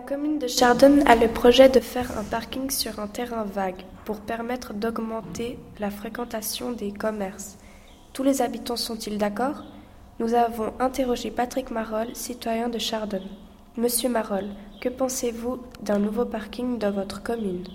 commune de Chardon a le projet de faire un parking sur un terrain vague pour permettre d'augmenter la fréquentation des commerces. Tous les habitants sont-ils d'accord? Nous avons interrogé Patrick Marolles, citoyen de Chardon. Monsieur Marolles, que pensez-vous d'un nouveau parking dans votre commune?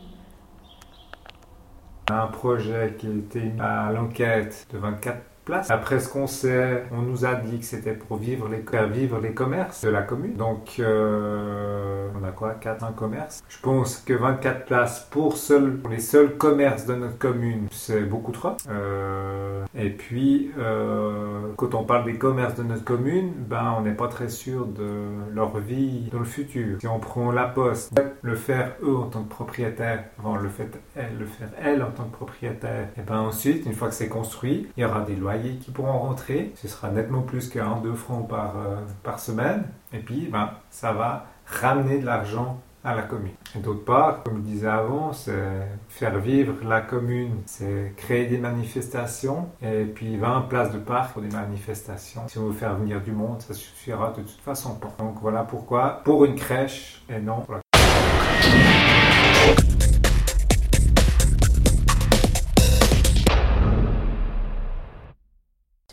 Un projet qui a été à l'enquête de 24 après ce qu'on sait, on nous a dit que c'était pour vivre les, faire vivre les commerces de la commune. Donc, euh, on a quoi? 4 1 commerces Je pense que 24 places pour, seul, les seuls commerces de notre commune, c'est beaucoup trop. Euh, et puis, euh, quand on parle des commerces de notre commune, ben, on n'est pas très sûr de leur vie dans le futur. Si on prend la poste, le faire eux en tant que propriétaire, avant le, fait, elle, le faire elle en tant que propriétaire, et ben ensuite, une fois que c'est construit, il y aura des loyers qui pourront rentrer. Ce sera nettement plus qu'un 2 francs par, euh, par semaine. Et puis, ben, ça va ramener de l'argent à la commune. Et d'autre part, comme je disais avant, c'est faire vivre la commune, c'est créer des manifestations et puis 20 places de parc pour des manifestations. Si on veut faire venir du monde, ça suffira de toute façon pas. Donc voilà pourquoi, pour une crèche et non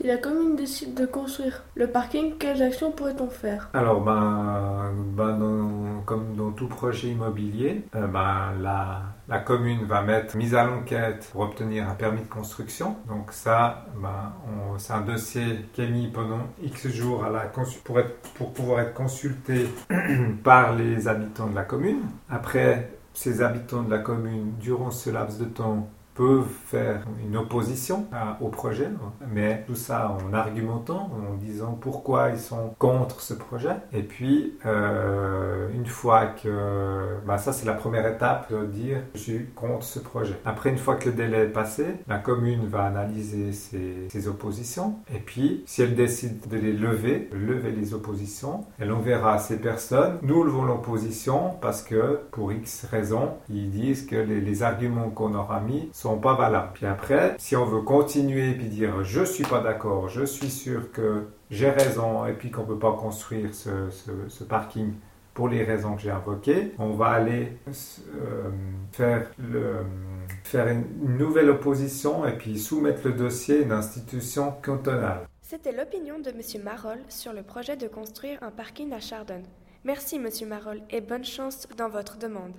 Si la commune décide de construire le parking, quelles actions pourrait-on faire? Alors, ben, ben comme dans tout projet immobilier, euh, ben, la, la, commune va mettre mise à l'enquête pour obtenir un permis de construction. Donc ça, ben, c'est un dossier qui est mis pendant X jours pour, être, pour pouvoir être consulté par les habitants de la commune. Après, ces habitants de la commune, durant ce laps de temps, peuvent faire une opposition au projet, mais tout ça en argumentant, en disant pourquoi ils sont contre ce projet. Et puis, euh, une fois que... Bah ça, c'est la première étape de dire je suis contre ce projet. Après, une fois que le délai est passé, la commune va analyser ses, oppositions. Et puis, si elle décide de les lever, lever les oppositions, elle enverra à ces personnes, nous levons l'opposition parce que, pour X raisons, ils disent que les, les arguments qu'on aura mis sont pas valables. Puis après, si on veut continuer puis dire je suis pas d'accord, je suis sûr que j'ai raison et puis qu'on peut pas construire ce, parking pour les raisons que j'ai invoquées, on va aller euh, faire, une nouvelle opposition et puis soumettre le dossier à une institution cantonale. C'était l'opinion de M. Marolles sur le projet de construire un parking à Chardon. Merci, M. Marolles, et bonne chance dans votre demande.